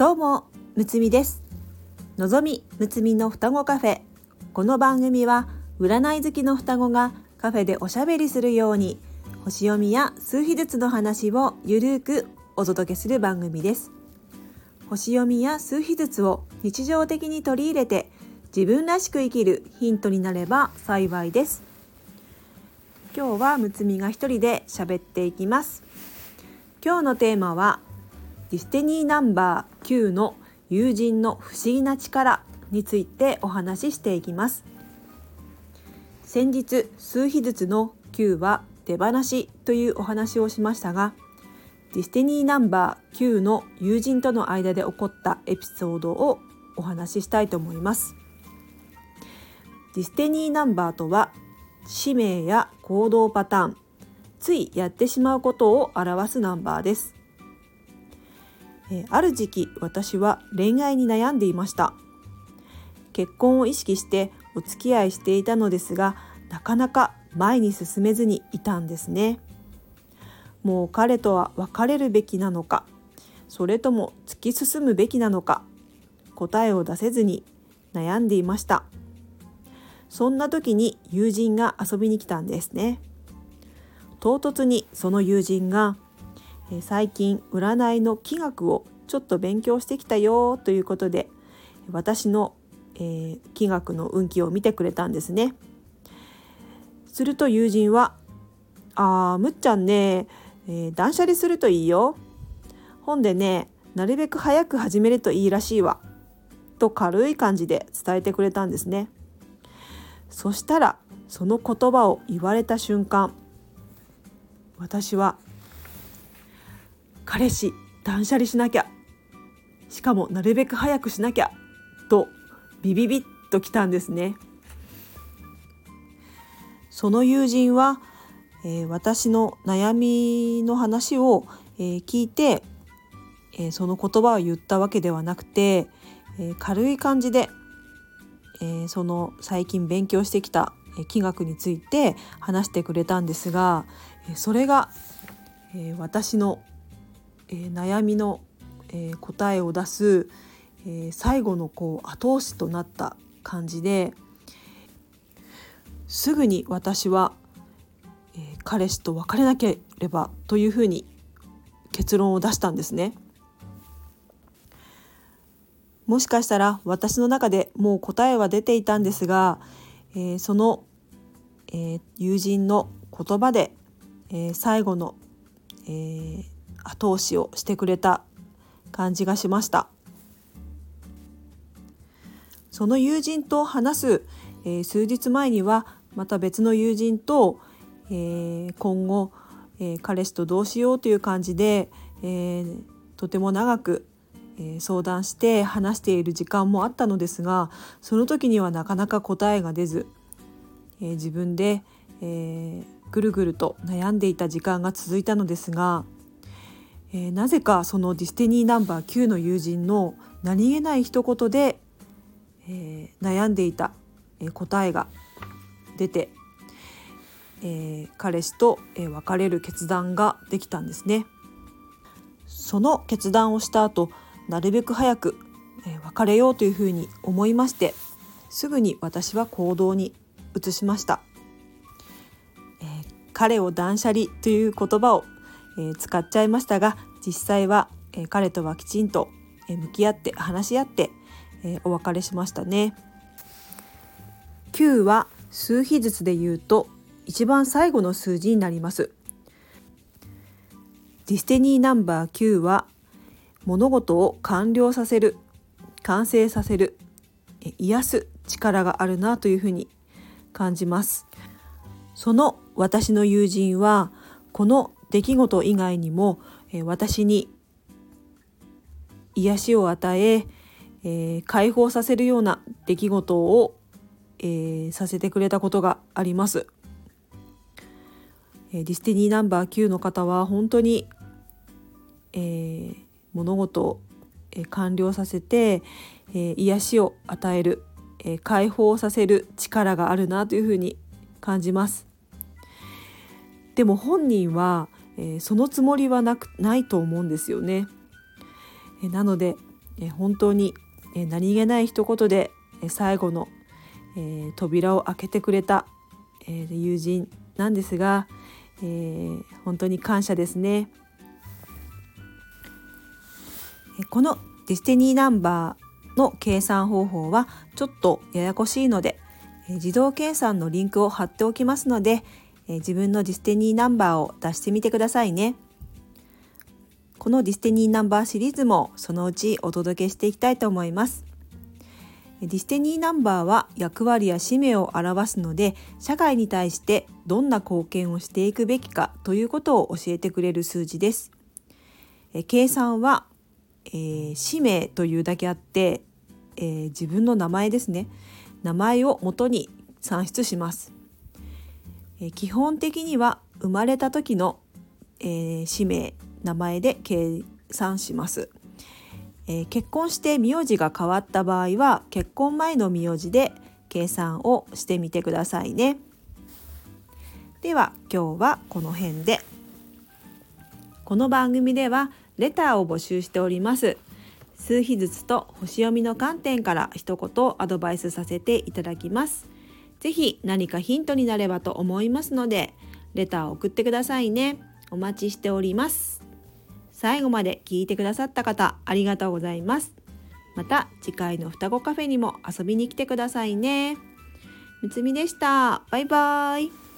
どうもむつみです。のぞみむつみの双子カフェ。この番組は占い好きの双子がカフェでおしゃべりするように星読みや数秘術の話をゆるーくお届けする番組です。星読みや数秘術を日常的に取り入れて自分らしく生きるヒントになれば幸いです。今日はむつみが一人で喋っていきます。今日のテーマはディスティニーナンバー9の友人の不思議な力についてお話ししていきます。先日数秘術の9は手放しというお話をしましたがディスティニーナンバー9の友人との間で起こったエピソードをお話ししたいと思います。ディスティニーナンバーとは使命や行動パターンついやってしまうことを表すナンバーです。えある時期私は恋愛に悩んでいました。結婚を意識してお付き合いしていたのですがなかなか前に進めずにいたんですね。もう彼とは別れるべきなのかそれとも突き進むべきなのか答えを出せずに悩んでいました。そんな時に友人が遊びに来たんですね。唐突にその友人が最近占いの気学をちょっと勉強してきたよということで私の、えー、気学の運気を見てくれたんですね。すると友人は「あーむっちゃんね、えー、断捨離するといいよ。本でねなるべく早く始めるといいらしいわ」と軽い感じで伝えてくれたんですね。そしたらその言葉を言われた瞬間私は彼氏断捨離しなきゃ。しかもなるべく早くしなきゃ。とビビビッときたんですね。その友人は、えー、私の悩みの話を、えー、聞いて、えー、その言葉を言ったわけではなくて、え軽い感じで、えその最近勉強してきた気学について話してくれたんですがそれが、え私のえー、悩みの、えー、答えを出す、えー、最後のこう後押しとなった感じですぐに私は、え彼氏と別れなければというふうに結論を出したんですね。もしかしたら私の中でもう答えは出ていたんですが、えー、その、えー、友人の言葉で、えー、最後の、えー、後押しをしてくれた感じがしました。その友人と話す、えー、数日前にはまた別の友人と、えー、今後、えー、彼氏とどうしようという感じで、えとても長く、え相談して話している時間もあったのですがその時にはなかなか答えが出ず、え自分で、えぐるぐると悩んでいた時間が続いたのですがえー、なぜかそのディスティニーナンバー9の友人の何気ない一言で、えー、悩んでいた、えー、答えが出て、え彼氏と、え別れる決断ができたんですね。その決断をした後なるべく早く、え別れようというふうに思いましてすぐに私は行動に移しました。え彼を断捨離という言葉をえ使っちゃいましたが実際は、え彼とはきちんと、え向き合って話し合って、えお別れしましたね。9は数秘術で言うと一番最後の数字になります。ディスティニーナンバー9は物事を完了させる完成させる癒す力があるなというふうに感じますその私の友人はこの出来事以外にも、え私に癒しを与ええー、解放させるような出来事を、えー、させてくれたことがあります。えー、ディスティニーナンバー9の方は本当に、えー、物事を、えー、完了させて、えー、癒しを与える、えー、解放させる力があるなというふうに感じます。でも本人はえー、そのつもりはなくないと思うんですよね。えなので、え本当に、え何気ない一言で、え最後の、え扉を開けてくれた、え友人なんですが、え本当に感謝ですね。このディスティニーナンバーの計算方法はちょっとややこしいので自動計算のリンクを貼っておきますので自分のディスティニーナンバーを出してみてくださいね。このディスティニーナンバーシリーズもそのうちお届けしていきたいと思います。ディスティニーナンバーは役割や使命を表すので社会に対してどんな貢献をしていくべきかということを教えてくれる数字です。計算はえー、使命というだけあって、えー、自分の名前ですね。名前を元に算出します、えー、基本的には生まれた時の、え氏名名前で計算します、え結婚して名字が変わった場合は結婚前の名字で計算をしてみてくださいね。では今日はこの辺で。この番組ではレターを募集しております。数日ずつと星読みの観点から一言アドバイスさせていただきます。ぜひ何かヒントになればと思いますのでレターを送ってくださいね。お待ちしております。最後まで聞いてくださった方ありがとうございます。また次回の双子カフェにも遊びに来てくださいね。むつみでした。バイバーイ。